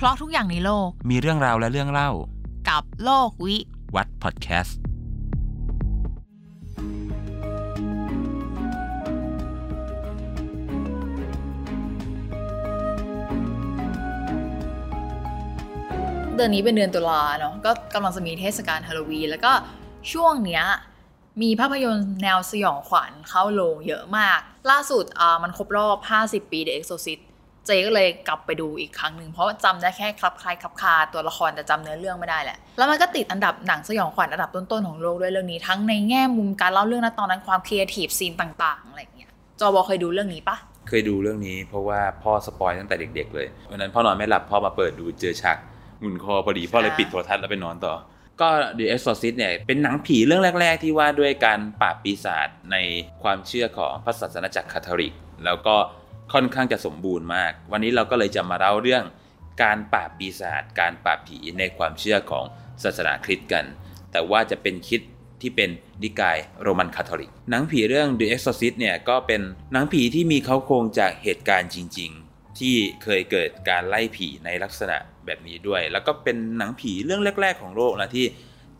เพราะทุกอย่างในโลก มีเรื่องราวและเรื่องเล่า กับโลกวิ วัดพอดแคสต์เดือนนี้เป็นเดือนตุลาเนาะก็กำลังจะมีเทศกาลฮาโลวีนแล้วก็ช่วงเนี้ยมีภาพยนตร์แนวสยองขวัญเข้าโรงเยอะมาก ล่าสุดอ่ามันครบรอบ 50 ปี The Exorcist เจก็เลยกลับไปดูอีกครั้งหนึ่งเพราะว่าจำได้แค่คลับคล้ายคลับคลาตัวละครแต่จำเนื้อเรื่องไม่ได้แหละ แล้วมันก็ติดอันดับหนังสยองขวัญอันดับต้นๆของโลกด้วยเรื่องนี้ทั้งในแง่มุมการเล่าเรื่องนะตอนนั้นความ creative scene ต่างๆอะไรอย่างเงี้ยจอวอเคยดูเรื่องนี้ปะเคยดูเรื่องนี้เพราะว่าพ่อ spoil ตั้งแต่เด็ก ๆ เลยวันนั้นพ่อนอนไม่หลับพ่อมาเปิดดูเจอฉากหมุนคอพอดีพ่อเลยปิดโทรทัศน์แล้วไปนอนต่อก็ The Exorcist เนี่ยเป็นหนังผีเรื่องแรก ๆ ที่ว่าด้วยการปราบปีศาจในความเชื่อของพระศาสนาจักรคาทอลิก แล้วก็ ค่อนข้างจะสมบูรณ์มาก วันนี้เราก็เลยจะมาเล่าเรื่องการปราบปีศาจการปราบผีในความเชื่อของศาสนาคริสต์กัน แต่ว่าจะเป็นคิดที่เป็นนิกายโรมันคาทอลิก หนังผีเรื่อง The Exorcist เนี่ยก็เป็นหนังผีที่มีเขาโครงจากเหตุการณ์จริง ๆ ที่เคยเกิดการไล่ผีในลักษณะแบบนี้ด้วย แล้วก็เป็นหนังผีเรื่องแรก ๆ ของโลกนะที่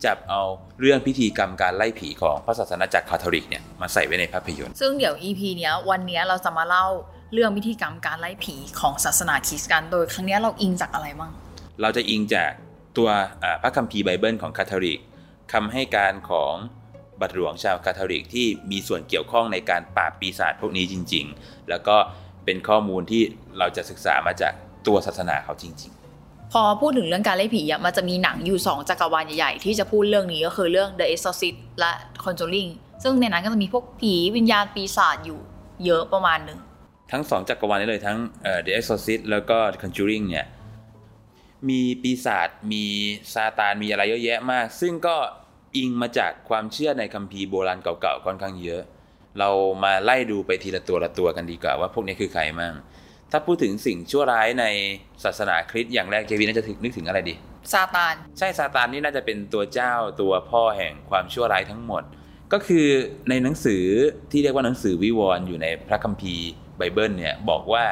จับเอาเรื่องพิธีกรรมการไล่ผีของพระศาสนจักรคาทอลิกเนี่ยมาใส่ไว้ในภาพยนตร์ ซึ่งเดี๋ยว EP เนี้ยวันเนี้ยเราจะมาเล่า เรื่องพิธีกรรมการไล่ผีของศาสนาคริสต์กันโดยครั้งเนี้ยเราอิงจากอะไรบ้าง เราจะอิงจากตัวอ่าพระคัมภีร์ไบเบิลของคาทอลิกคำให้การของบาทหลวงชาวคาทอลิกที่มีส่วนเกี่ยวข้องในการปราบปีศาจพวกนี้จริง ๆ แล้วก็เป็นข้อมูลที่เราจะศึกษามาจากตัวศาสนาเขาจริงพอพูดถึงเรื่องการไล่ผีอะมันจะมีหนังอยู่ 2จักรวาลใหญ่ๆที่จะพูดเรื่องนี้ก็คือเรื่อง The Exorcist และ Conjuring ซึ่งในนั้นก็จะมีพวกผีวิญญาณปีศาจอยู่เยอะประมาณหนึ่งๆ ทั้งสองจักรวาลนี้เลยทั้งเอ่อ The Exorcist แล้วก็ Conjuring เนี่ยมีปีศาจมีซาตานมีอะไรเยอะแยะมาก ซึ่งก็อิงมาจากความเชื่อในคัมภีร์โบราณเก่าๆค่อนข้างเยอะ เรามาไล่ดูไปทีละตัวละตัวกันดีกว่าว่าพวกนี้คือใครมั่งถ้าพูดถึงสิ่งชั่วร้ายในศาสนาคริสต์อย่างแรกเจวีน่าจะนึกถึงอะไรดีซาตานใช่ซาตานนี่น่าจะเป็นตัวเจ้าตัวพ่อแห่งความชั่วร้ายทั้งหมด ก็คือในหนังสือที่เรียกว่าหนังสือวิวรณ์อยู่ในพระคัมภีร์ ไบเบิลเนี่ยบอกว่า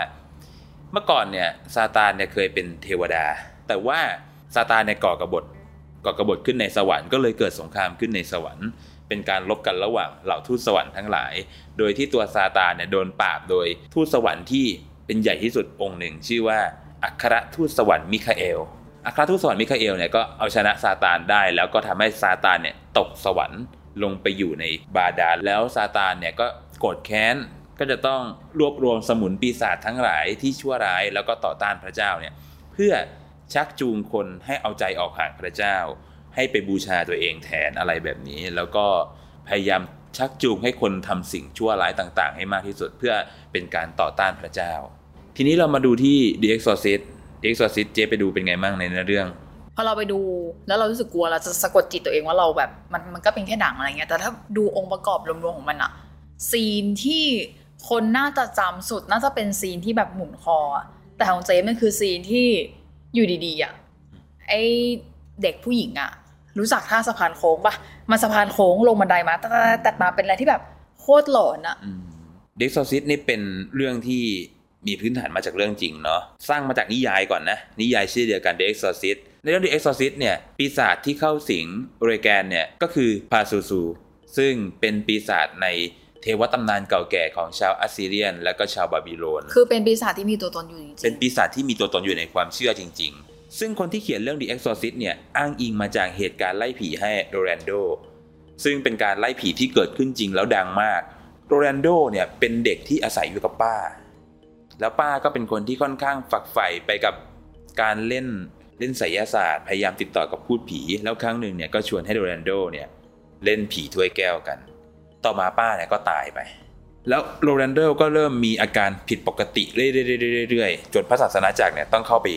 เมื่อก่อนเนี่ยซาตานเนี่ยเคยเป็นเทวดา แต่ว่าซาตานเนี่ยก่อกบฏก่อกบฏขึ้นในสวรรค์ก็เลยเกิดสงครามขึ้นในสวรรค์ เป็นการรบกันระหว่างเหล่าทูตสวรรค์ทั้งหลาย โดยที่ตัวซาตานเนี่ยโดนปราบโดยทูตสวรรค์ที่เป็นใหญ่ที่สุดองค์หนึ่ง ชื่อว่าอัครทูตสวรรค์มิคาเอลอัครทูตสวรรค์มิคาเอลเนี่ยก็เอาชนะซาตานได้ แล้วก็ทำให้ซาตานเนี่ยตกสวรรค์ลงไปอยู่ในบาดาลแล้วซาตานเนี่ยก็โกรธแค้น ก็จะต้องรวบรวมสมุนปีศาจทั้งหลายที่ชั่วร้ายแล้วก็ต่อต้านพระเจ้าเนี่ยเพื่อชักจูงคนให้เอาใจออกห่างพระเจ้า ให้ไปบูชาตัวเองแทนอะไรแบบนี้ แล้วก็พยายามชักจูงให้คนทำสิ่งชั่วร้ายต่าง ๆ ให้มากที่สุดเพื่อเป็นการต่อต้านพระเจ้า ทีนี้เรามาดูที่ The Exorcist The Exorcist เจ๊ไปดูเป็นไงมั่งในเนื้อเรื่องพอเราไปดูแล้วเรารู้สึกกลัวเราจะสะกดจิตตัวเองว่าเราแบบมันมันก็เป็นแค่หนังอะไรเงี้ยแต่ถ้าดูองค์ประกอบรวมๆของมันอะซีนที่ คนน่าจะจำสุดน่าจะเป็นซีนที่แบบหมุนคอ แต่ของเจ๊มันคือซีนที่อยู่ดีๆอะไอเด็กผู้หญิงอะรู้จักท่าสะพานโค้งปะมันสะพานโค้งลงบันไดมาตัดๆตัดมาเป็นอะไรที่แบบโคตรหลอนอะ The Exorcist นี่เป็นเรื่องที่มีพื้นฐานมาจากเรื่องจริงเนาะสร้างมาจากนิยายก่อนนะ นิยายชื่อเดียวกัน The Exorcist ในเรื่อง The Exorcist เนี่ยปีศาจที่เข้าสิงเรแกนเนี่ยก็คือพาซูซู ซึ่งเป็นปีศาจใน เทวตำนานเก่าแก่ของชาวอัสซีเรียน และก็ชาวบาบิโลน คือเป็นปีศาจที่มีตัวตนอยู่จริงๆเป็นปีศาจที่มีตัวตนอยู่ในความเชื่อจริง ๆ ซึ่งคนที่เขียนเรื่อง The Exorcist เนี่ยอ้างอิงมาจากเหตุการณ์ไล่ผีให้โรแลนโด ซึ่งเป็นการไล่ผีที่เกิดขึ้นจริงแล้วดังมากโรแลนโดเนี่ยเป็นเด็กที่อาศัยอยู่กับป้า แล้วป้าก็เป็นคนที่ค่อนข้างฝักใฝ่ไปกับการเล่นเล่นไสยศาสตร์พยายามติดต่อกับพูดผี แล้วครั้งหนึ่งเนี่ยก็ชวนให้โรแลนโดเนี่ยเล่นผีถ้วยแก้วกัน ต่อมาป้าเนี่ยก็ตายไป แล้วโรแลนโดก็เริ่มมีอาการผิดปกติเรื่อยๆๆๆๆจนพระศาสนจักรเนี่ยต้องเข้าไป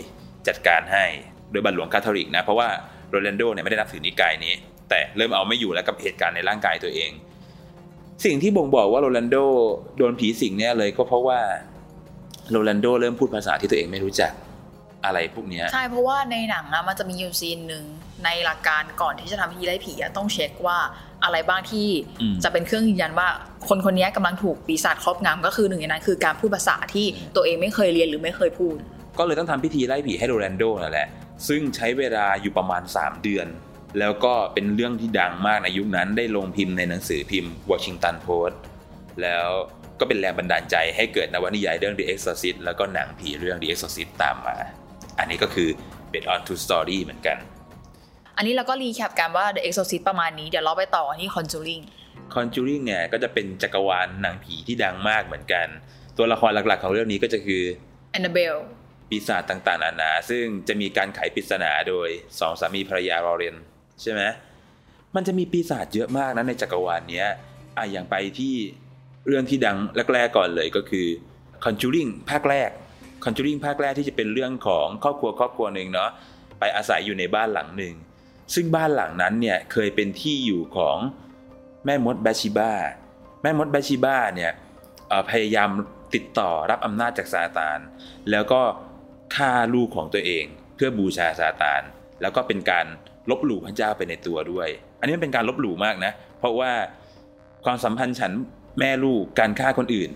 จัดการให้โดยบาทหลวงคาทอลิกนะเพราะว่าโรแลนโดเนี่ยไม่ได้นับถือนิกายนี้ แต่เริ่มเอาไม่อยู่แล้วกับเหตุการณ์ในร่างกายตัวเอง สิ่งที่บ่งบอกว่าโรแลนโดโดนผีสิงเนี่ยเลยก็เพราะว่าโรแลนโดเริ่มพูดภาษาที่ตัวเองไม่รู้จัก อะไรพวกเนี้ยใช่เพราะว่าในหนังอะมันจะมีอยู่ scene หนึ่งในหลักการก่อนที่จะทำพิธีไล่ผีอะต้องเช็คว่าอะไรบ้างที่อืมจะเป็นเครื่องยืนยันว่า คนคนนี้กำลังถูกปีศาจครอบงำก็คือหนึ่งในนั้นคือการพูดภาษาที่ตัวเองไม่เคยเรียนหรือไม่เคยพูด ก็เลยต้องทำพิธีไล่ผีให้โรแลนโดนั่นแหละ ซึ่งใช้เวลาอยู่ประมาณ 3 เดือน แล้วก็เป็นเรื่องที่ดังมากในยุคนั้นได้ลงพิมพ์ในหนังสือพิมพ์ Washington Post แล้วก็เป็นแรงบันดาลใจให้เกิดนวนิยายเรื่อง The Exorcist แล้วก็หนังผีเรื่อง The Exorcist ตามมา อันนี้ก็คือ based on true story เหมือนกัน อันนี้เราก็รีแคปกันว่า The Exorcist ประมาณนี้ เดี๋ยวเราไปต่อที่ Conjuring Conjuring เนี่ยก็จะเป็นจักรวาลหนังผีที่ดังมากเหมือนกัน ตัวละครหลักๆ ของเรื่องนี้ก็จะคือ Annabelle ปีศาจต่างๆนานา ซึ่งจะมีการไขปริศนาโดยสองสามีภรรยาลอเรนใช่ไหมมันจะมีปีศาจเยอะมากนะในจักรวาลเนี้ยอะอย่างไปที่เรื่องที่ดังแรกๆก่อนเลยก็คือ Conjuring ภาคแรก Conjuring ภาคแรกที่จะเป็นเรื่องของครอบครัวครอบครัวหนึ่งเนาะไปอาศัยอยู่ในบ้านหลังหนึ่ง ซึ่งบ้านหลังนั้นเนี่ยเคยเป็นที่อยู่ของแม่มดแบชิบ้าแม่มดแบชิบ้าเนี่ยพยายามติดต่อรับอำนาจจากซาตาน แล้วก็ฆ่าลูกของตัวเอง เพื่อบูชาซาตาน แล้วก็เป็นการลบหลู่พระเจ้าไปในตัวด้วย อันนี้มันเป็นการลบหลู่มากนะ เพราะว่าความสัมพันธ์ฉันแม่ลูกการฆ่าคนอื่น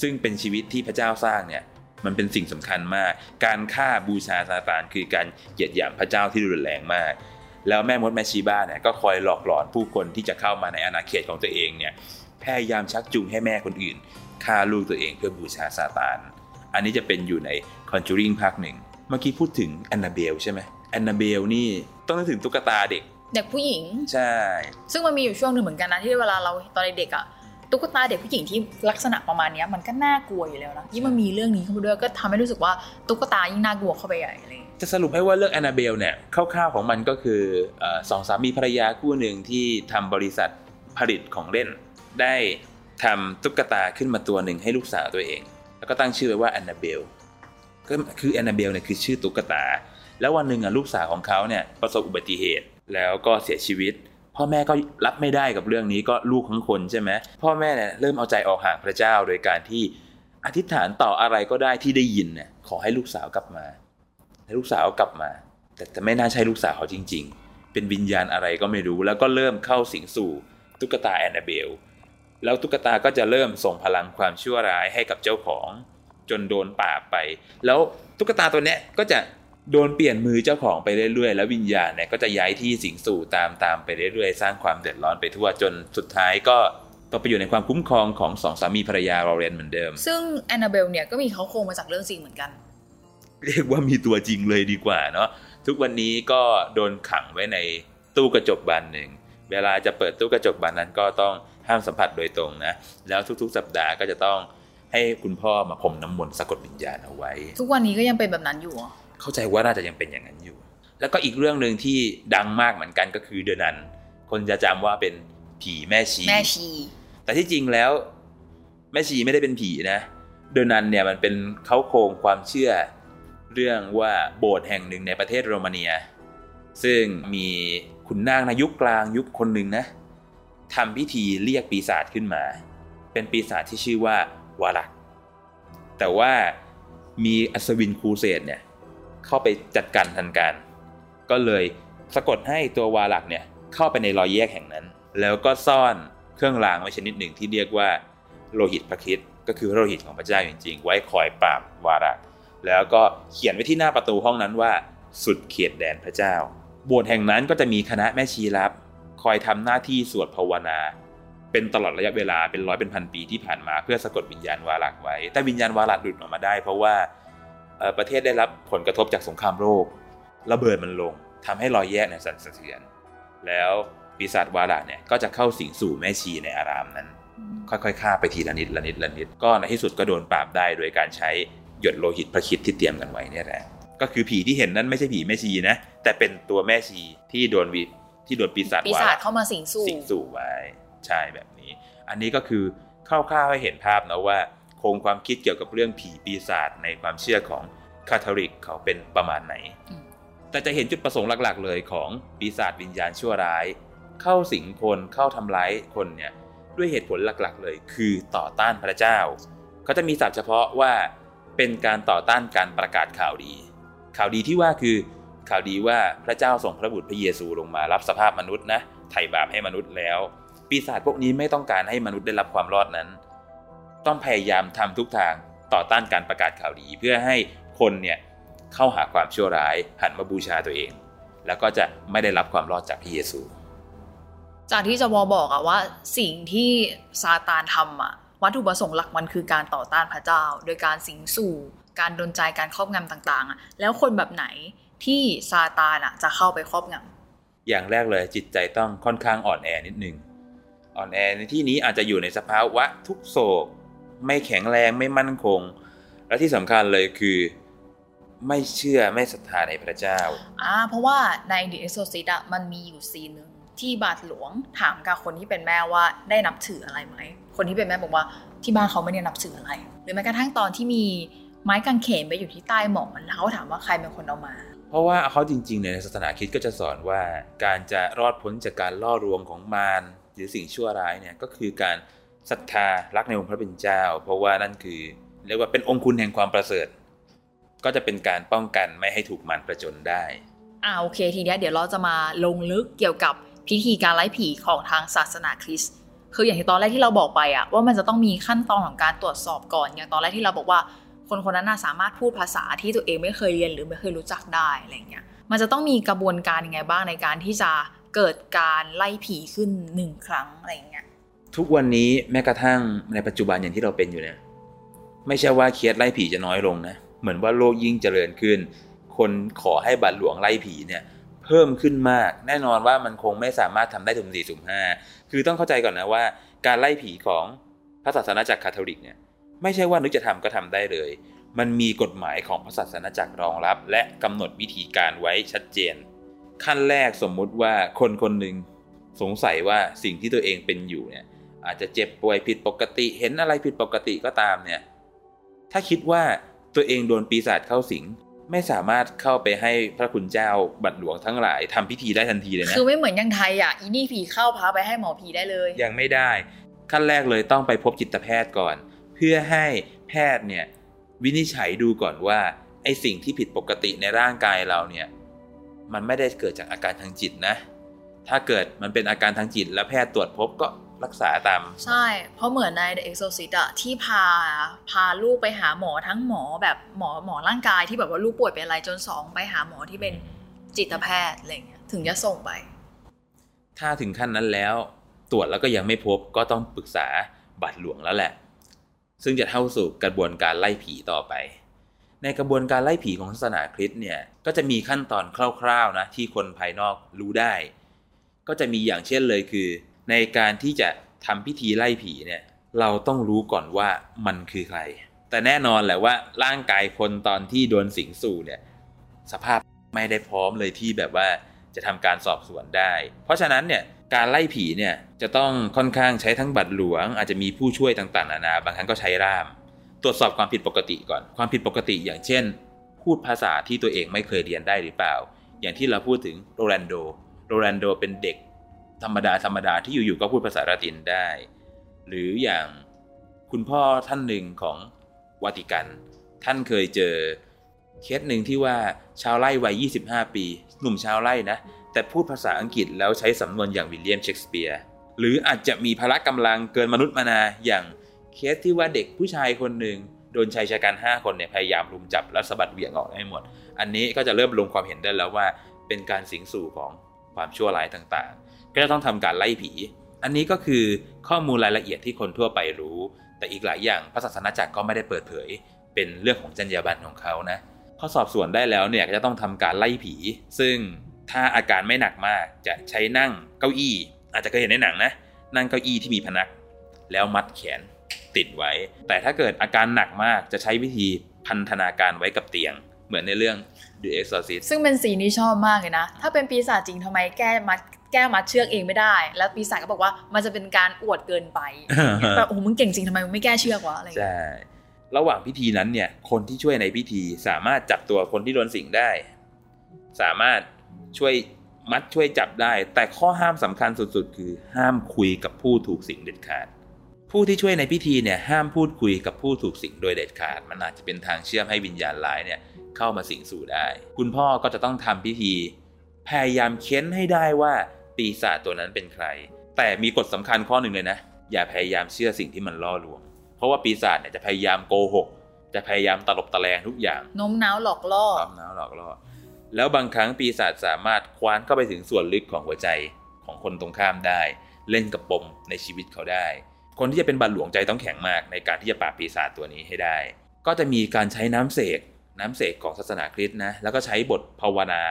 ซึ่งเป็นชีวิตที่พระเจ้าสร้างเนี่ย มันเป็นสิ่งสำคัญมาก การฆ่าบูชาซาตานคือการเหยียดหยามพระเจ้าที่รุนแรงมาก แล้วแม่มดแมชีบ้าเนี่ยก็คอยหลอกหลอนผู้คนที่จะเข้ามาในอาณาเขตของตัวเองเนี่ยพยายามชักจูงให้แม่คนอื่นฆ่าลูกตัวเองเพื่อบูชาซาตาน อันนี้จะเป็นอยู่ใน Conjuring ภาคหนึ่ง เมื่อกี้พูดถึงแอนนาเบลใช่ไหมแอนนาเบลนี่ต้องนึกถึงตุ๊กตาเด็ก เด็กผู้หญิง ใช่ ซึ่งมันมีอยู่ช่วงหนึ่งเหมือนกันนะที่เวลาเราตอนเด็กๆอะ ตุ๊กตาเด็กผู้หญิงที่ลักษณะประมาณเนี้ยมันก็น่ากลัวอยู่แล้วนะยิ่งมันมีเรื่องนี้เข้ามาด้วยก็ทำให้รู้สึกว่าตุ๊กตายิ่งน่ากลัวเข้าไปใหญ่อะไรอย่างเลยจะสรุปให้ว่าเรื่องแอนนาเบลเนี่ยคร่าวๆของมันก็คือเออสองสามีภรรยาคู่หนึ่งที่ทำบริษัทผลิตของเล่น ได้ทำตุ๊กตาขึ้นมาตัวหนึ่งให้ลูกสาวตัวเอง แล้วก็ตั้งชื่อไว้ว่าแอนนาเบลก็คือแอนนาเบลเนี่ยคือชื่อตุ๊กตา แล้ววันหนึ่งอะลูกสาวของเขาเนี่ยประสบอุบัติเหตุแล้วก็เสียชีวิต พ่อแม่ก็รับไม่ได้กับเรื่องนี้ก็ลูกทั้งคนใช่ไหมพ่อแม่เนี่ยเริ่มเอาใจออกห่างพระเจ้าโดยการที่อธิษฐานต่ออะไรก็ได้ที่ได้ยินเนี่ยขอให้ลูกสาวกลับมา ให้ลูกสาวกลับมา แต่แต่ไม่น่าใช่ลูกสาวเขาจริง ๆ เป็นวิญญาณอะไรก็ไม่รู้ แล้วก็เริ่มเข้าสิงสู่ตุ๊กตาแอนนาเบลแล้วตุ๊กตาก็จะเริ่มส่งพลังความชั่วร้ายให้กับเจ้าของ จนโดนปราบไป แล้วตุ๊กตาตัวเนี้ยก็จะ โดนเปลี่ยนมือเจ้าของไปเรื่อยๆ แล้ววิญญาณเนี่ยก็จะย้ายที่สิงสู่ตามตามไปเรื่อยๆ สร้างความเดือดร้อนไปทั่วจนสุดท้ายก็ก็ไปอยู่ในความคุ้มครองของสองสามีภรรยาลอเรนเหมือนเดิม ซึ่งแอนนาเบลเนี่ยก็มีเขาโครงมาจากเรื่องจริงเหมือนกัน เรียกว่ามีตัวจริงเลยดีกว่าเนาะทุกวันนี้ก็โดนขังไว้ในตู้กระจกบานหนึ่ง เวลาจะเปิดตู้กระจกบานนั้นก็ต้องห้ามสัมผัสโดยตรงนะ แล้วทุกๆ สัปดาห์ก็จะต้องให้คุณพ่อมาพรมน้ำมนต์สะกดวิญญาณเอาไว้ ทุกวันนี้ก็ยังเป็นแบบนั้นอยู่ เหรอเข้าใจว่าน่าจะยังเป็นอย่างนั้นอยู่ แล้วก็อีกเรื่องหนึ่งที่ดังมากเหมือนกันก็คือเดอนัน คนจะจำว่าเป็นผีแม่ชี แม่ชี แต่ที่จริงแล้ว แม่ชีไม่ได้เป็นผีนะเดอนันเนี่ยมันเป็นเขาโครงความเชื่อ เรื่องว่าโบสถ์แห่งหนึ่งในประเทศโรมาเนีย ซึ่งมีขุนนางในยุคกลางยุคคนหนึ่งนะทำพิธีเรียกปีศาจขึ้นมา เป็นปีศาจที่ชื่อว่าวาลักแต่ว่ามีอัศวินครูเสดเนี่ย เข้าไปจัดการทันการ ก็เลยสะกดให้ตัววาลักเนี่ยเข้าไปในรอยแยกแห่งนั้น แล้วก็ซ่อนเครื่องรางไว้ชนิดหนึ่งที่เรียกว่าโลหิตพระคิดก็คือโลหิตของพระเจ้าจริงๆ ไว้คอยปราบวาลักแล้วก็เขียนไว้ที่หน้าประตูห้องนั้นว่า สุดเขตแดนพระเจ้าโบสถ์แห่งนั้นก็จะมีคณะแม่ชีรับ คอยทำหน้าที่สวดภาวนา เป็นตลอดระยะเวลาเป็นร้อยเป็นพันปีที่ผ่านมาเพื่อสะกดวิญญาณวาลักไว้ แต่วิญญาณวาลักหลุดออกมาได้ เพราะว่า ประเทศได้รับผลกระทบจากสงครามโลกระเบิดมันลงทำให้รอยแยกเนี่ยสั่นสะเทือน แล้วปีศาจวาลักเนี่ยก็จะเข้าสิงสู่แม่ชีในอารามนั้น ค่อยๆฆ่าไปทีละนิดละนิดละนิด ก็ในที่สุดก็โดนปราบได้โดยการใช้หยดโลหิตพระคริดที่เตรียมกันไว้เนี่ยแหละก็คือผีที่เห็นนั้นไม่ใช่ผีแม่ชีนะ แต่เป็นตัวแม่ชีที่โดนวิที่โดนปีศาจปีวาศาลัจกเข้ามาสิงสู่สิงสู่ไว้ใช่แบบนี้ อันนี้ก็คือคร่าวๆให้เห็นภาพนะว่า โครงความคิดเกี่ยวกับเรื่องผีปีศาจในความเชื่อของคาทอลิกเขาเป็นประมาณไหนอืมแต่จะเห็นจุดประสงค์หลักๆ เลยของปีศาจวิญญาณชั่วร้าย เข้าสิงคนเข้าทำร้ายคนเนี่ยด้วยเหตุผลหลักๆ เลย คือต่อต้านพระเจ้า เขาจะมีศัพท์เฉพาะว่าเป็นการต่อต้านการประกาศข่าวดี ข่าวดีที่ว่าคือข่าวดีว่าพระเจ้าส่งพระบุตรพระเยซูลงมารับสภาพมนุษย์นะไถ่บาปให้มนุษย์แล้ว ปีศาจพวกนี้ไม่ต้องการให้มนุษย์ได้รับความรอดนั้น ต้องพยายามทำทุกทางต่อต้านการประกาศข่าวดี เพื่อให้คนเนี่ยเข้าหาความชั่วร้ายหันมาบูชาตัวเอง แล้วก็จะไม่ได้รับความรอดจากพระเยซู จากที่จะวอบอกอะว่าสิ่งที่ซาตานทำอะวัตถุประสงค์หลักมันคือการต่อต้านพระเจ้า โดยการสิงสู่ การดนใจการครอบงำต่างๆอะแล้วคนแบบไหนที่ซาตานอะจะเข้าไปครอบงำอย่างแรกเลยจิตใจต้องค่อนข้างอ่อนแอนิดนึงอ่อนแอในที่นี้อาจจะอยู่ในสภาวะทุกโศก ไม่แข็งแรงไม่มั่นคง และที่สำคัญเลยคือไม่เชื่อไม่ศรัทธาในพระเจ้าอ่าเพราะว่าใน The Exorcist อะมันมีอยู่ซีนหนึ่งที่บาทหลวงถามกับคนที่เป็นแม่ว่าได้นับถืออะไรไหม คนที่เป็นแม่บอกว่าที่บ้านเขาไม่ได้นับถืออะไร หรือแม้กระทั่งตอนที่มีไม้กางเขนไปอยู่ที่ใต้หมอนแล้วเขาถามว่าใครเป็นคนเอามา เพราะว่าเขาจริงๆเนี่ยในศาสนาคริสต์ก็จะสอนว่า การจะรอดพ้นจากการล่อลวงของมารหรือสิ่งชั่วร้ายเนี่ยก็คือการ ศรัทธารักในองค์พระผู้เป็นเจ้า เพราะว่านั่นคือเรียกว่าเป็นองค์คุณแห่งความประเสริฐ ก็จะเป็นการป้องกันไม่ให้ถูกมารประจนได้อ่าโอเคทีนี้เดี๋ยวเราจะมาลงลึกเกี่ยวกับพิธีการไล่ผีของทางศาสนาคริสต์คืออย่างที่ตอนแรกที่เราบอกไปอะว่ามันจะต้องมีขั้นตอนของการตรวจสอบก่อนอย่างตอนแรกที่เราบอกว่า คนคนนั้นน่าสามารถพูดภาษาที่ตัวเองไม่เคยเรียนหรือไม่เคยรู้จักได้อะไรเงี้ยมันจะต้องมีกระบวนการยังไงบ้างในการที่จะเกิดการไล่ผีขึ้นหนึ่งครั้งอะไรเงี้ย ทุกวันนี้แม้กระทั่งในปัจจุบันอย่างที่เราเป็นอยู่เนี่ยไม่ใช่ว่าเคสไล่ผีจะน้อยลงนะเหมือนว่าโลกยิ่งเจริญขึ้น คนขอให้บัตรหลวงไล่ผีเนี่ยเพิ่มขึ้นมาก แน่นอนว่ามันคงไม่สามารถทำได้สุ่มสี่สุ่มห้าคือต้องเข้าใจก่อนนะว่า การไล่ผีของพระศาสนาจักรคาทอลิกเนี่ยไม่ใช่ว่านึกจะทำก็ทำได้เลย มันมีกฎหมายของพระศาสนาจักรรองรับ และกำหนดวิธีการไว้ชัดเจน ขั้นแรกสมมุติว่าคนคนหนึ่งสงสัยว่าสิ่งที่ตัวเองเป็นอยู่เนี่ย อาจจะเจ็บป่วยผิดปกติ เห็นอะไรผิดปกติก็ตามเนี่ย ถ้าคิดว่าตัวเองโดนปีศาจเข้าสิงไม่สามารถเข้าไปให้พระคุณเจ้าบัตรหลวงทั้งหลายทำพิธีได้ทันทีเลยนะคือไม่เหมือนอยังไทยอะอีนี่ผีเข้าพาไปให้หมอผีได้เลย ยังไม่ได้ ขั้นแรกเลยต้องไปพบจิตแพทย์ก่อน เพื่อให้แพทย์เนี่ยวินิจฉัยดูก่อนว่าไอสิ่งที่ผิดปกติในร่างกายเราเนี่ย มันไม่ได้เกิดจากอาการทางจิตนะ ถ้าเกิดมันเป็นอาการทางจิต แล้วแพทย์ตรวจพบก็ รักษาตาม ใช่ เพราะเหมือนใน The Exorcist อะที่พาพาลูกไปหาหมอทั้งหมอแบบหมอหมอร่างกายที่แบบว่าลูกป่วยเป็นอะไรจนสองไปหาหมอที่เป็นจิตแพทย์อะไรเงี้ยถึงจะส่งไป ถ้าถึงขั้นนั้นแล้วตรวจแล้วก็ยังไม่พบก็ต้องปรึกษาบัตรหลวงแล้วแหละ ซึ่งจะเข้าสู่กระบวนการไล่ผีต่อไป ในกระบวนการไล่ผีของศาสนาคริสต์เนี่ยก็จะมีขั้นตอนคร่าวๆนะที่คนภายนอกรู้ได้ ก็จะมีอย่างเช่นเลยคือ ในการที่จะทำพิธีไล่ผีเนี่ยเราต้องรู้ก่อนว่ามันคือใคร แต่แน่นอนแหละว่าร่างกายคนตอนที่โดนสิงสู่เนี่ยสภาพไม่ได้พร้อมเลยที่แบบว่าจะทำการสอบสวนได้ เพราะฉะนั้นเนี่ยการไล่ผีเนี่ยจะต้องค่อนข้างใช้ทั้งบัตรหลวง อาจจะมีผู้ช่วยต่างๆนานา บางครั้งก็ใช้ร่าม ตรวจสอบความผิดปกติก่อน ความผิดปกติอย่างเช่น พูดภาษาที่ตัวเองไม่เคยเรียนได้หรือเปล่า อย่างที่เราพูดถึงโรแลนโด โรแลนโดเป็นเด็ก ธรรมดาธรรมดาที่อยู่ๆก็พูดภาษาละตินได้ หรืออย่างคุณพ่อท่านหนึ่งของวาติกัน ท่านเคยเจอเคสหนึ่งที่ว่าชาวไร่วัย 25 ปี หนุ่มชาวไร่นะ แต่พูดภาษาอังกฤษแล้วใช้สำนวนอย่างวิลเลียมเชกสเปียร์หรืออาจจะมีพละกำลังเกินมนุษย์มานาอย่างเคสที่ว่าเด็กผู้ชายคนหนึ่งโดนชายชะกัน 5 คนเนี่ยพยายามรุมจับแล้วสะบัดเหวี่ยงออกให้หมด อันนี้ก็จะเริ่มลงความเห็นได้แล้วว่าเป็นการสิงสู่ของความชั่วร้ายต่างๆ ก็จะต้องทำการไล่ผี อันนี้ก็คือข้อมูลรายละเอียดที่คนทั่วไปรู้ แต่อีกหลายอย่างพระศาสนาจักรก็ไม่ได้เปิดเผย เป็นเรื่องของจรรยาบรรณของเขานะพอสอบสวนได้แล้วเนี่ยก็จะต้องทำการไล่ผี ซึ่งถ้าอาการไม่หนักมากจะใช้นั่งเก้าอี้ อาจจะเคยเห็นในหนังนะนั่งเก้าอี้ที่มีพนัก แล้วมัดแขนติดไว้ แต่ถ้าเกิดอาการหนักมากจะใช้วิธีพันธนาการไว้กับเตียง เหมือนในเรื่อง The Exorcist ซึ่งเป็นสีนี้ชอบมากเลยนะ ถ้าเป็นปีศาจจริงทำไมแก้มัด แก้มัดเชือกเองไม่ได้ แล้วปีศาจก็บอกว่ามันจะเป็นการอวดเกินไปแบบโอ้โหมึงเก่งจริงทำไมมึงไม่แก้เชือกวะอะไรอย่างเงี้ยใช่ระหว่างพิธีนั้นเนี่ย คนที่ช่วยในพิธีสามารถจับตัวคนที่โดนสิงได้ สามารถช่วยมัดช่วยจับได้ แต่ข้อห้ามสำคัญสุดๆ คือห้ามคุยกับผู้ถูกสิงเด็ดขาด ผู้ที่ช่วยในพิธีเนี่ยห้ามพูดคุยกับผู้ถูกสิงโดยเด็ดขาด มันอาจจะเป็นทางเชื่อมให้วิญญาณร้ายเนี่ยเข้ามาสิงสู่ได้ คุณพ่อก็จะต้องทำพิธี พยายามเค้นให้ได้ว่า ปีศาจตัวนั้นเป็นใคร แต่มีกฎสำคัญข้อหนึ่งเลยนะ อย่าพยายามเชื่อสิ่งที่มันล่อลวง เพราะว่าปีศาจเนี่ยจะพยายามโกหก จะพยายามตลบตะแลงทุกอย่างโน้มน้าวหลอกล่อความน้าวหลอกล่อ แล้วบางครั้งปีศาจสามารถคว้านเข้าไปถึงส่วนลึกของหัวใจของคนตรงข้ามได้ เล่นกับปมในชีวิตเขาได้ คนที่จะเป็นบัลหลวงใจต้องแข็งมากในการที่จะปราบปีศาจตัวนี้ให้ได้ ก็จะมีการใช้น้ำเสกน้ำเสกของศาสนาคริสต์นะ แล้วก็ใช้บทภาวนา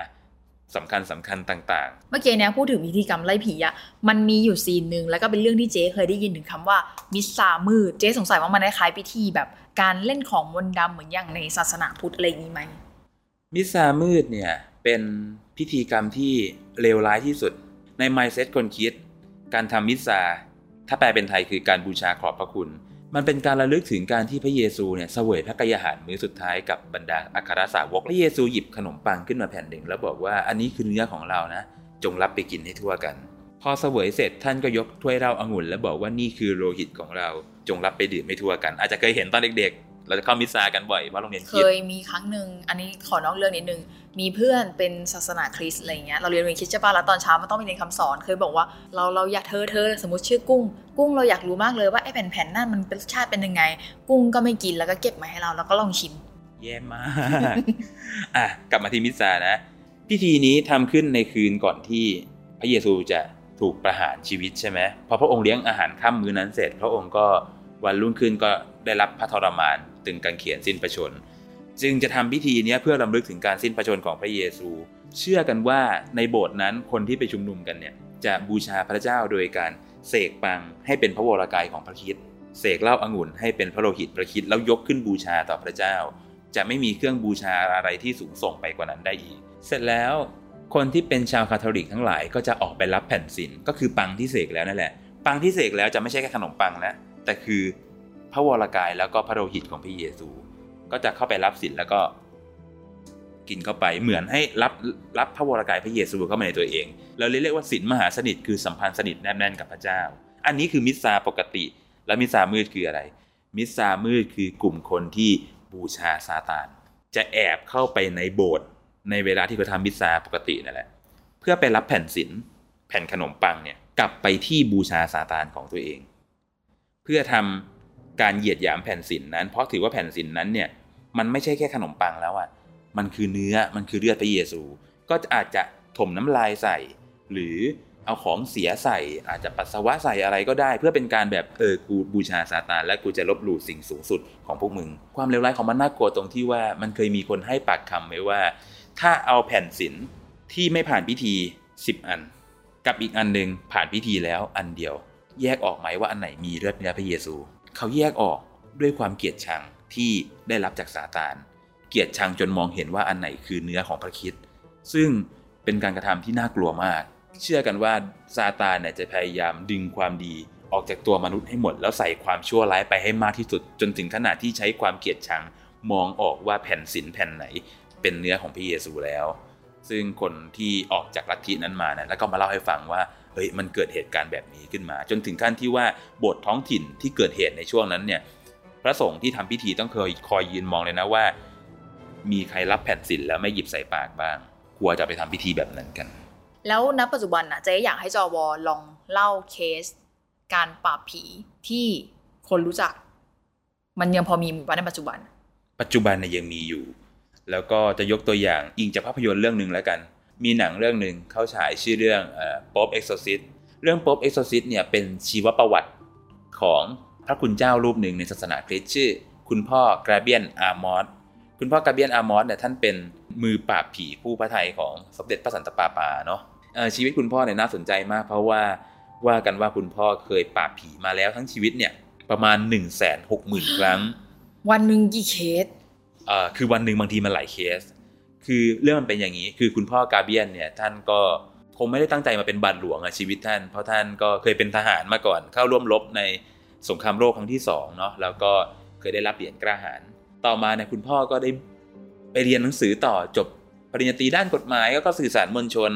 สำคัญสำคัญต่างเมื่อกี้เนี่ยพูดถึงพิธีกรรมไล่ผีอะมันมีอยู่ซีนหนึ่งแล้วก็เป็นเรื่องที่เจ๊เคยได้ยินถึงคำว่ามิสซามืดเจ๊สงสัยว่ามันคล้ายๆพิธีแบบการเล่นของมนต์ดำเหมือนอย่างในศาสนาพุทธอะไรอย่างนี้ไหมๆมิสซามืดเนี่ยเป็นพิธีกรรมที่เลวร้ายที่สุด ในไมเซ็ตคนคิด การทำมิสซาถ้าแปลเป็นไทยคือการบูชาขอบพระคุณ มันเป็นการระลึกถึงการที่พระเยซูเนี่ยเสวยพระกายอาหารมื้อสุดท้ายกับบรรดาอัครสาวก พระเยซูหยิบขนมปังขึ้นมาแผ่นหนึ่งแล้วบอกว่าอันนี้คือเนื้อของเรานะ จงรับไปกินให้ทั่วกัน พอเสวยเสร็จท่านก็ยกถ้วยเหล้าองุ่น แล้วบอกว่านี่คือโลหิตของเราจงรับไปดื่มให้ทั่วกัน อาจจะเคยเห็นตอนเด็ก เราจะเข้ามิสซากันบ่อยเพราะโรงเรียนเคคิดยมีครั้งหนึ่งอันนี้ขอนอกเรื่องนิดนึงมีเพื่อนเป็นศาสนาคริสต์อะไรเงี้ยเราเรียนเรียนคริสต์ใช่ป่ะแล้วตอนเช้ามันต้องมีเรียนคำสอนเคยบอกว่าเราเราอยากเธอเธอสมมติชื่อกุ้ง กุ้งเราอยากรู้มากเลยว่าไอ้แผ่นๆนั่นมันเป็นรสชาติเป็นยังไง กุ้งก็ไม่กินแล้วก็เก็บมาให้เราแล้วก็ลองชิมแย่มากอะกลับมาที่มิสซานะ พิธีนี้ทำขึ้นในคืนก่อนที่พระเยซูจะถูกประหารชีวิตใช่ไหมพอพระองค์เลี้ยงอาหารค่ำมื้อนั้นเสร็จ พระองค์ก็วันรุ่งขึ้นก็ได้รับพระทรมาน ตึงกังเขียนสิ้นประชน จึงจะทำพิธีนี้เพื่อรำลึกถึงการสิ้นพระชนของพระเยซู เชื่อกันว่าในโบสถ์นั้นคนที่ไปชุมนุมกันเนี่ยจะบูชาพระเจ้าโดยการเสกปังให้เป็นพระวรากายของพระคริสต์เสกเหล้าองุ่นให้เป็นพระโลหิตพระคริสต์แล้วยกขึ้นบูชาต่อพระเจ้า จะไม่มีเครื่องบูชาอะไรที่สูงส่งไปกว่านั้นได้อีก เสร็จแล้วคนที่เป็นชาวคาทอลิกทั้งหลายก็จะออกไปรับแผ่นศิลก็คือปังที่เสกแล้วนั่นแหละ ปังที่เสกแล้วจะไม่ใช่แค่ขนมปังนะแต่คือ ระวรากายแล้วก็พระโลหิตของพระเยซู ก็จะเข้าไปรับศิลแล้วก็ กินเข้าไปเหมือนให้รับรับพระวรากายพระเยซูเข้ามาในตัวเอง เราเรียกว่าศีลมหาสนิทคือสัมพันธ์สนิทแนบแน่นกับพระเจ้า อันนี้คือมิสซาปกติ แล้วมิสซามืดคืออะไร มิสซามืดคือกลุ่มคนที่บูชาซาตาน จะแอบเข้าไปในโบสถ์ในเวลาที่เขาทำมิสซาปกตินั่นแหละเพื่อไปรับแผ่นศิลแผ่นขนมปังเนี่ยกลับไปที่บูชาซาตานของตัวเอง เพื่อทำ การเหยียดหยามแผ่นศิลนั้น เพราะถือว่าแผ่นศิลนั้นเนี่ยมันไม่ใช่แค่ขนมปังแล้วอะมันคือเนื้อมันคือเลือดพระเยซู ก็อาจจะถมน้ำลายใส่ หรือเอาของเสียใส่อาจจะปัสสาวะใส่อะไรก็ได้ เพื่อเป็นการแบบเออกูบูชาซาตานและกูจะลบหลู่สิ่งสูงสุดของพวกมึง ความเลวร้ายของมันน่ากลัวตรงที่ว่ามันเคยมีคนให้ปากคำไว้ว่า ถ้าเอาแผ่นศิลที่ไม่ผ่านพิธี 10 อัน กับอีกอันหนึ่งผ่านพิธีแล้วอันเดียว แยกออกไหมว่าอันไหนมีเลือดเนื้อพระเยซู เขาแยกออกด้วยความเกลียดชังที่ได้รับจากซาตาน เกลียดชังจนมองเห็นว่าอันไหนคือเนื้อของพระคิดซึ่งเป็นการกระทำที่น่ากลัวมาก เชื่อกันว่าซาตานเนี่ยจะพยายามดึงความดีออกจากตัวมนุษย์ให้หมด แล้วใส่ความชั่วร้ายไปให้มากที่สุด จนถึงขนาดที่ใช้ความเกลียดชังมองออกว่าแผ่นศิลแผ่นไหน เป็นเนื้อของพระเยซูแล้ว ซึ่งคนที่ออกจากลัทธินั้นมาเนี่ยแล้วก็มาเล่าให้ฟังว่า เฮ้ยมันเกิดเหตุการณ์แบบนี้ขึ้นมา จนถึงขั้นที่ว่าโบสถ์ท้องถิ่นที่เกิดเหตุในช่วงนั้นเนี่ยพระสงฆ์ที่ทำพิธีต้องเคยคอยยืนมองเลยนะว่า มีใครรับแผ่นศีลแล้วไม่หยิบใส่ปากบ้างกลัวจะไปทำพิธีแบบนั้นกัน แล้วณปัจจุบันน่ะเจอยากให้จอวอลองเล่าเคส การปราบผีที่คนรู้จัก มันยังพอมีอยู่บ้างในปัจจุบัน ปัจจุบันเนี่ยยังมีอยู่ แล้วก็จะยกตัวอย่างอิงจากภาพยนตร์เรื่องหนึ่งแล้วกัน มีหนังเรื่องหนึ่งเข้าฉายชื่อเรื่อง Pope's Exorcist เรื่อง Pope's Exorcist เนี่ยเป็นชีวประวัติของพระคุณเจ้ารูปหนึ่งในศาสนาคริสต์ชื่อ คุณพ่อกาเบรียลอามอร์ธคุณพ่อกาเบรียลอามอร์ธเนี่ยท่านเป็นมือปราบผีคู่พระทัยของสมเด็จพระสันตะปาปาเนาะเอ่อชีวิตคุณพ่อเนี่ยน่าสนใจมาก เพราะว่าว่ากันว่าคุณพ่อเคยปราบผีมาแล้วทั้งชีวิตเนี่ยประมาณ1 6 0 0 0 0ครั้ง วันหนึ่งกี่เคสเอ่อคือวันหนึ่งบางทีมันหลายเคส คือเรื่องมันเป็นอย่างนี้ คือคุณพ่อกาเบรียลเนี่ยท่านก็คงไม่ได้ตั้งใจมาเป็นบาทหลวงอะชีวิตท่าน เพราะท่านก็เคยเป็นทหารมาก่อน เข้าร่วมรบในสงครามโลกครั้งที่สองเนาะแล้วก็เคยได้รับเหรียญกล้าหาญต่อมาเนี่ยคุณพ่อก็ได้ไปเรียนหนังสือต่อจบปริญญาตรีด้านกฎหมายก็สื่อสารมวลชน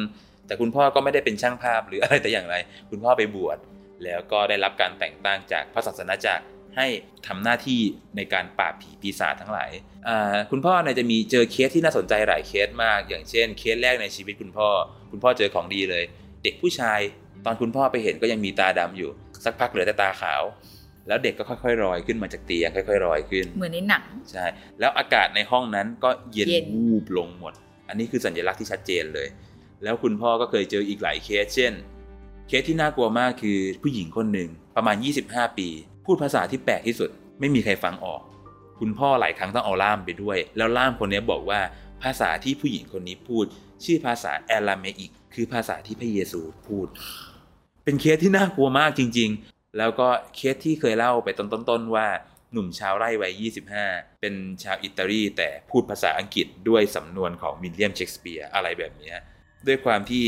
แต่คุณพ่อก็ไม่ได้เป็นช่างภาพหรืออะไรแต่อย่างไร คุณพ่อไปบวชแล้วก็ได้รับการแต่งตั้งจากพระศาสนาจักร ให้ทำหน้าที่ในการปราบผีปีศาจทั้งหลายคุณพ่อเนี่ยจะมีเจอเคสที่น่าสนใจหลายเคสมาก อย่างเช่น เคสแรกในชีวิตคุณพ่อ คุณพ่อเจอของดีเลย เด็กผู้ชาย ตอนคุณพ่อไปเห็นก็ยังมีตาดำอยู่ สักพักเหลือแต่ตาขาว แล้วเด็กก็ค่อยๆลอยขึ้นมาจากเตียงค่อยๆลอยขึ้น เหมือนในหนังใช่แล้วอากาศในห้องนั้นก็เย็นเย็นวูบลงหมด อันนี้คือสัญลักษณ์ที่ชัดเจนเลย แล้วคุณพ่อก็เคยเจออีกหลายเคส เช่น เคสที่น่ากลัวมากคือผู้หญิงคนหนึ่งประมาณ 25 ปี พูดภาษาที่แปลกที่สุด ไม่มีใครฟังออก คุณพ่อหลายครั้งต้องเอาล่ามไปด้วย แล้วล่ามคนนี้บอกว่าภาษาที่ผู้หญิงคนนี้พูด ชื่อภาษาอราเมอิก คือภาษาที่พระเยซูพูด เป็นเคสที่น่ากลัวมากจริง ๆ แล้วก็เคสที่เคยเล่าไปต้นๆว่าหนุ่มชาวไร่วัย 25 เป็นชาวอิตาลีแต่พูดภาษาอังกฤษด้วยสำนวนของวิลเลียมเชกสเปียร์อะไรแบบนี้ ด้วยความที่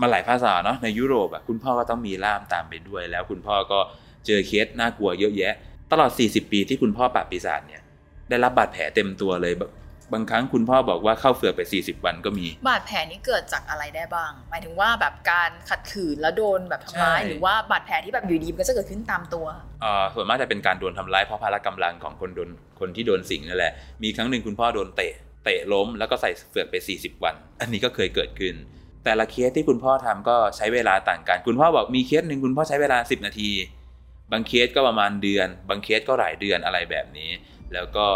มาหลายภาษาเนาะในยุโรปอะคุณพ่อก็ต้องมีล่ามตามไปด้วย แล้วคุณพ่อก็ เจอเคสน่ากลัวเยอะแยะ ตลอด 40 ปีที่คุณพ่อปราบปีศาจเนี่ย ได้รับบาดแผลเต็มตัวเลยบางครั้งคุณพ่อบอกว่าเข้าเฝือกไป 40 วันก็มี บาดแผลนี้เกิดจากอะไรได้บ้าง หมายถึงว่าแบบการขัดขืนแล้วโดนแบบทำร้ายใช่หรือว่าบาดแผลที่แบบอยู่ดีมันก็จะเกิดขึ้นตามตัวเอ่อส่วนมากจะเป็นการโดนทำร้ายเพราะพละกำลังของคนโดนคนที่โดนสิงนั่นแหละ มีครั้งหนึ่งคุณพ่อโดนเตะเตะล้มแล้วก็ใส่เฝือกไป 40 วัน อันนี้ก็เคยเกิดขึ้น แต่ละเคสที่คุณพ่อทำก็ใช้เวลาต่างกัน คุณพ่อบอกมีเคสหนึ่งคุณพ่อใช้เวลา 10 นาที บางเคสก็ประมาณเดือน บางเคสก็หลายเดือนอะไรแบบนี้ แล้วก็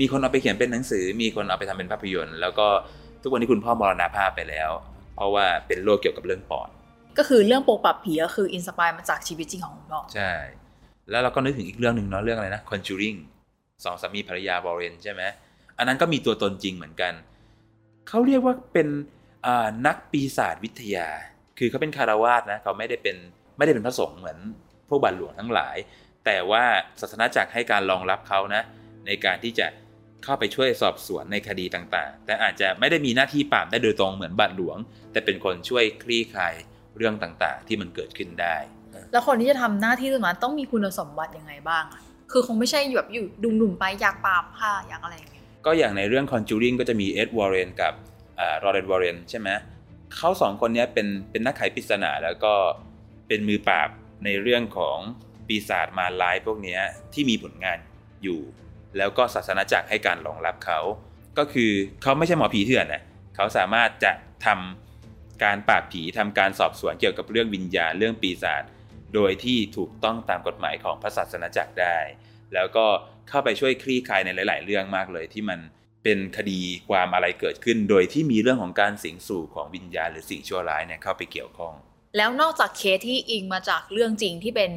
มีคนเอาไปเขียนเป็นหนังสือ มีคนเอาไปทำเป็นภาพยนตร์ แล้วก็ทุกวันนี้คุณพ่อมรณภาพไปแล้ว เพราะว่าเป็นโรคเกี่ยวกับเรื่องปอด ก็คือเรื่องโป๊ปปราบผีก็คือ inspire มาจากชีวิตจริงของคุณพ่อใช่ แล้วเราก็นึกถึงอีกเรื่องหนึ่งเนาะเรื่องอะไรนะ Conjuring สองสามีภรรยาวอร์เรนใช่ไหมอันนั้นก็มีตัวตนจริงเหมือนกัน เขาเรียกว่าเป็นอ่านักปีศาจวิทยา คือเขาเป็นคารวาสนะเขาไม่ได้เป็นไม่ได้เป็นพระสงฆ์เหมือน พวกบาทหลวงทั้งหลาย แต่ว่าศาสนาจักรให้การรองรับเขานะในการที่จะเข้าไปช่วยสอบสวนในคดีต่างๆ แต่อาจจะไม่ได้มีหน้าที่ปราบได้โดยตรงเหมือนบาทหลวง แต่เป็นคนช่วยคลี่คลายเรื่องต่างๆ ที่มันเกิดขึ้นได้ แล้วคนที่จะทำหน้าที่ตรงนั้นต้องมีคุณสมบัติยังไงบ้างอะคือคงไม่ใช่แบบอยู่ดุมๆไปอยากปราบค่ะอยากอะไรอย่างเงี้ยก็อย่างในเรื่อง Conjuring ก็จะมีเอ็ดวอร์เรนกับรอเรนวอร์เรนใช่ไหมเขาสองคนเนี้ยเป็นเป็นนักไขปริศนาแล้วก็เป็นมือปราบ ในเรื่องของปีศาจมารร้ายพวกนี้ที่มีผลงานอยู่ แล้วก็ศาสนาจักรให้การรองรับเขา ก็คือเขาไม่ใช่หมอผีเถื่อนนะเขาสามารถจะทำการปราบผีทำการสอบสวนเกี่ยวกับเรื่องวิญญาณเรื่องปีศาจโดยที่ถูกต้องตามกฎหมายของพระศาสนาจักรได้ แล้วก็เข้าไปช่วยคลี่คลายในหลาย ๆ เรื่องมากเลยที่มันเป็นคดีความอะไรเกิดขึ้น โดยที่มีเรื่องของการสิงสู่ของวิญญาณหรือสิ่งชั่วร้ายเนี่ยเข้าไปเกี่ยวข้อง แล้วนอกจากเคสที่อิงมาจากเรื่องจริงที่เป็น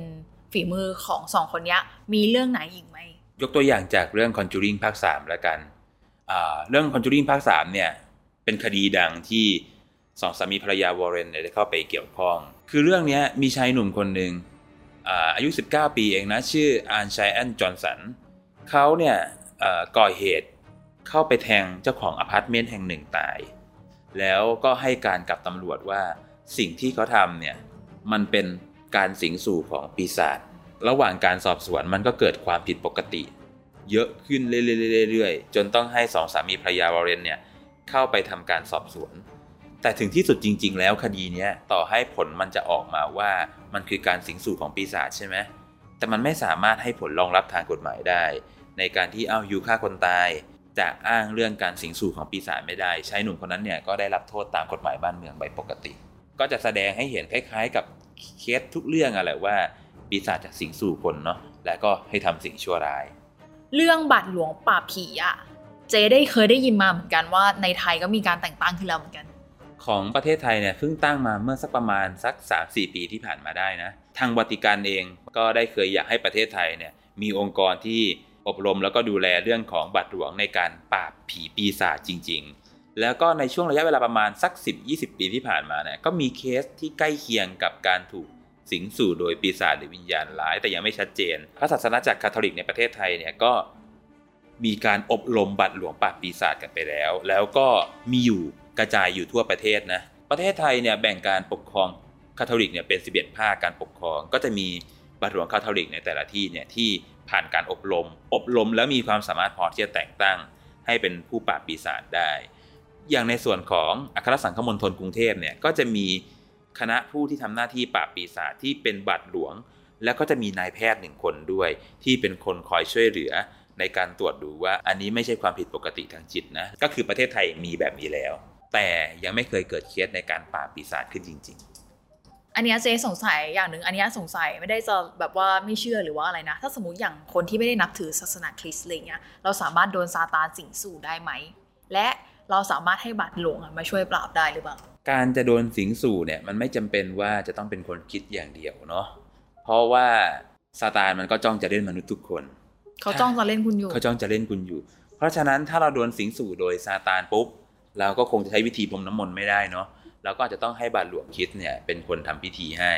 ฝีมือของสองคนนี้มีเรื่องไหนอีกไหม ยกตัวอย่างจากเรื่อง Conjuring ภาค3แล้วกันเรื่อง Conjuring ภาค3เนี่ยเป็นคดีดังที่สองสามีภรรยาวอร์เรนได้เข้าไปเกี่ยวข้อง คือเรื่องนี้มีชายหนุ่มคนหนึ่งอาอายุ 19 ปีเองนะ ชื่ออานชัยแอนจอห์นสันเขาเนี่ยก่อเหตุเข้าไปแทงเจ้าของอพาร์ตเมนต์แห่งหนึ่งตาย แล้วก็ให้การกับตำรวจว่า สิ่งที่เขาทำเนี่ยมันเป็นการสิงสู่ของปีศาจระหว่างการสอบสวนมันก็เกิดความผิดปกติ เยอะขึ้นเรื่อยๆๆจนต้องให้สองสามีภรรยาวอร์เรนเนี่ยเข้าไปทำการสอบสวน แต่ถึงที่สุดจริง ๆ แล้วคดีนี้ต่อให้ผลมันจะออกมาว่ามันคือการสิงสู่ของปีศาจใช่ไหมแต่มันไม่สามารถให้ผลรองรับทางกฎหมายได้ ในการที่เอายูฆ่าคนตายจะอ้างเรื่องการสิงสู่ของปีศาจไม่ได้ชายหนุ่มคนนั้นเนี่ยก็ได้รับโทษตามกฎหมายบ้านเมืองใบปกติ ก็จะแสดงให้เห็นคล้าย ๆ กับเคสทุกเรื่องอะแหละว่าปีศาจจะสิงสู่คนเนาะและก็ให้ทำสิ่งชั่วร้าย เรื่องบาทหลวงปราบผีอะเจได้เคยได้ยินมาเหมือนกันว่าในไทยก็มีการแต่งตั้งขึ้นแล้วเหมือนกัน ของประเทศไทยเนี่ยเพิ่งตั้งมาเมื่อสักประมาณสัก 3-4 ปีที่ผ่านมาได้นะ ทางวัติกันเองก็ได้เคยอยากให้ประเทศไทยเนี่ยมีองค์กรที่อบรมแล้วก็ดูแลเรื่องของบัตรหลวงในการปราบผีปีศาจจริงๆ แล้วก็ในช่วงระยะเวลาประมาณสัก 10-20 ปีที่ผ่านมาเนี่ยก็มีเคสที่ใกล้เคียงกับการถูกสิงสู่โดยปีศาจหรือวิญญาณร้าย แต่ยังไม่ชัดเจน พระศาสนาจักรคาทอลิกในประเทศไทยเนี่ยก็มีการอบรมบัตรหลวงปราบปีศาจกันไปแล้ว แล้วก็มีอยู่กระจายอยู่ทั่วประเทศนะ ประเทศไทยเนี่ยแบ่งการปกครองคาทอลิกเนี่ยเป็น 11 ภาคการปกครอง ก็จะมีบาทหลวงคาทอลิกในแต่ละที่เนี่ยที่ผ่านการอบรม อบรมแล้วมีความสามารถพอที่จะแต่งตั้งให้เป็นผู้ปราบปีศาจได้ อย่างในส่วนของอัครสังฆมณฑลกรุงเทพเนี่ยก็จะมีคณะผู้ที่ทำหน้าที่ปราบปีศาจที่เป็นบาทหลวง แล้วก็จะมีนายแพทย์หนึ่งคนด้วย ที่เป็นคนคอยช่วยเหลือในการตรวจดูว่าอันนี้ไม่ใช่ความผิดปกติทางจิตนะ ก็คือประเทศไทยมีแบบนี้แล้ว แต่ยังไม่เคยเกิดเคสในการปราบปีศาจขึ้นจริงอัอันนี้เจ๊สงสัยอย่างหนึ่งอันนี้สงสัยไม่ได้จะแบบว่าไม่เชื่อหรือว่าอะไรนะ ถ้าสมมติอย่างคนที่ไม่ได้นับถือศาสนาคริสต์อะไรเงี้ยเราสามารถโดนซาตานสิงสู่ได้ไหม และ เราสามารถให้บาตรหลวงอะมาช่วยปราบได้หรือเปล่า การจะโดนสิงสู่เนี่ยมันไม่จำเป็นว่าจะต้องเป็นคนคิดอย่างเดียวเนาะเพราะว่าซาตานมันก็จ้องจะเล่นมนุษย์ทุกคน เขาจ้องจะเล่นคุณอยู่ เขาจ้องจะเล่นคุณอยู่ เพราะฉะนั้นถ้าเราโดนสิงสู่โดยซาตานปุ๊บเราก็คงจะใช้วิธีพรมน้ำมนต์ไม่ได้เนาะเราก็อาจจะต้องให้บาทหลวงคิดเนี่ยเป็นคนทำพิธีให้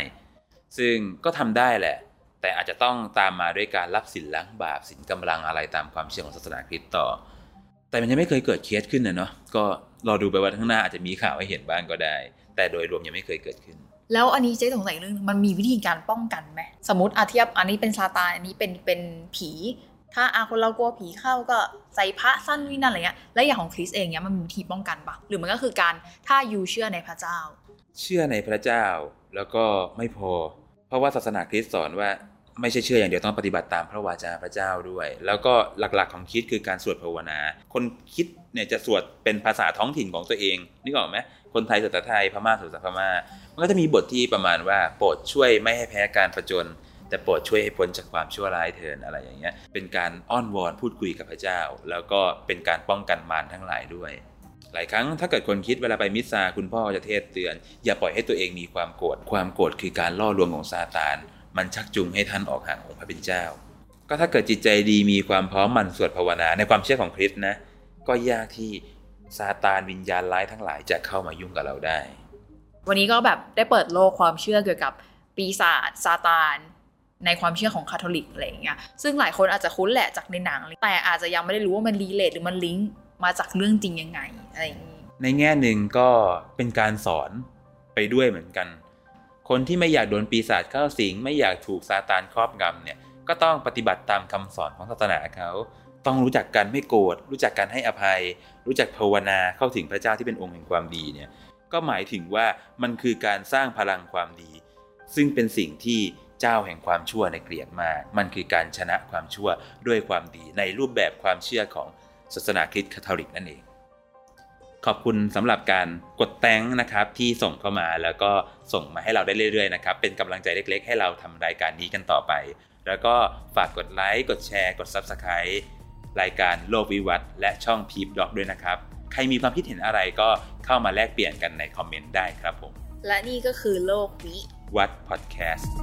ซึ่งก็ทำได้แหละ แต่อาจจะต้องตามมาด้วยการรับสินล้างบาปสินกำลังอะไรตามความเชื่อของศาสนาคริสต์ต่อ แต่มันยังไม่เคยเกิดเคสขึ้นนะเนาะก็รอดูไปวันข้างหน้าอาจจะมีข่าวให้เห็นบ้างก็ได้ แต่โดยรวมยังไม่เคยเกิดขึ้น แล้วอันนี้เจ๊สงสัยเรื่องมันมีวิธีการป้องกันไหมสมมติอาเทียบอันนี้เป็นซาตานอันนี้เป็นเป็นผี ถ้าอาคนเรากลัวผีเข้าก็ใส่พระสั้นวินั่นอะไรเงี้ยแล้วอย่างของคริสเองเนี้ยมันมีวิธีป้องกันปะหรือมันก็คือการถ้าอยู่เชื่อในพระเจ้า เชื่อในพระเจ้าแล้วก็ไม่พอ เพราะว่าศาสนาคริสต์สอนว่า ไม่ใช่เชื่ออย่างเดียวต้องปฏิบัติตามพระวาจาพระเจ้าด้วย แล้วก็หลักๆของคิดคือการสวดภาวนา คนคิดเนี่ยจะสวดเป็นภาษาท้องถิ่นของตัวเองนึกออกไหมคนไทยสวดแต่ไทยพม่าสวดแต่พม่า มันก็จะมีบทที่ประมาณว่าโปรดช่วยไม่ให้แพ้การประจน แต่โปรดช่วยให้พ้นจากความชั่วร้ายเถินอะไรอย่างเงี้ยเป็นการอ้อนวอนพูดคุยกับพระเจ้า แล้วก็เป็นการป้องกันมารทั้งหลายด้วยหลายครั้งถ้าเกิดคนคิดเวลาไปมิสซาคุณพ่อจะเทศเตือน อย่าปล่อยให้ตัวเองมีความโกรธความโกรธคือการล่อลวงของซาตาน มันชักจูงให้ท่านออกห่างองค์พระเป็นเจ้า ก็ถ้าเกิดจิตใจดีมีความพร้อมหมั่นสวดภาวนาในความเชื่อของคริสต์นะ ก็ยากที่ซาตานวิญญาณร้ายทั้งหลายจะเข้ามายุ่งกับเราได้ วันนี้ก็แบบได้เปิดโลกความเชื่อเกี่ยวกับปีศาจซาตานในความเชื่อของคาทอลิกอะไรอย่างเงี้ย ซึ่งหลายคนอาจจะคุ้นแหละจากในหนัง แต่อาจจะยังไม่ได้รู้ว่ามัน relate หรือมันลิงก์มาจากเรื่องจริงยังไงอะไรอย่างงี้ ในแง่หนึ่งก็เป็นการสอนไปด้วยเหมือนกัน คนที่ไม่อยากโดนปีศาจเข้าสิง ไม่อยากถูกซาตานครอบงำเนี่ยก็ต้องปฏิบัติตามคำสอนของศาสนาเขา ต้องรู้จักการไม่โกรธรู้จักการให้อภัย รู้จักภาวนาเข้าถึงพระเจ้าที่เป็นองค์แห่งความดีเนี่ยก็หมายถึงว่ามันคือการสร้างพลังความดี ซึ่งเป็นสิ่งที่เจ้าแห่งความชั่วในเกลียดมาก มันคือการชนะความชั่วด้วยความดีในรูปแบบความเชื่อของศาสนาคริสต์คาทอลิกนั่นเอง ขอบคุณสำหรับการกดแตงนะครับที่ส่งเข้ามาแล้วก็ส่งมาให้เราได้เรื่อยๆนะครับเป็นกำลังใจเล็กๆ ให้เราทำรายการนี้กันต่อไป แล้วก็ฝากกดไลค์กดแชร์ กด Subscribe รายการโลกวิวัฒน์และช่องพีพด็อกด้วยนะครับ ใครมีความคิดเห็นอะไรก็เข้ามาแลกเปลี่ยนกันในคอมเมนต์ได้ครับผม และนี่ก็คือโลกวิวัดพอดแคสต์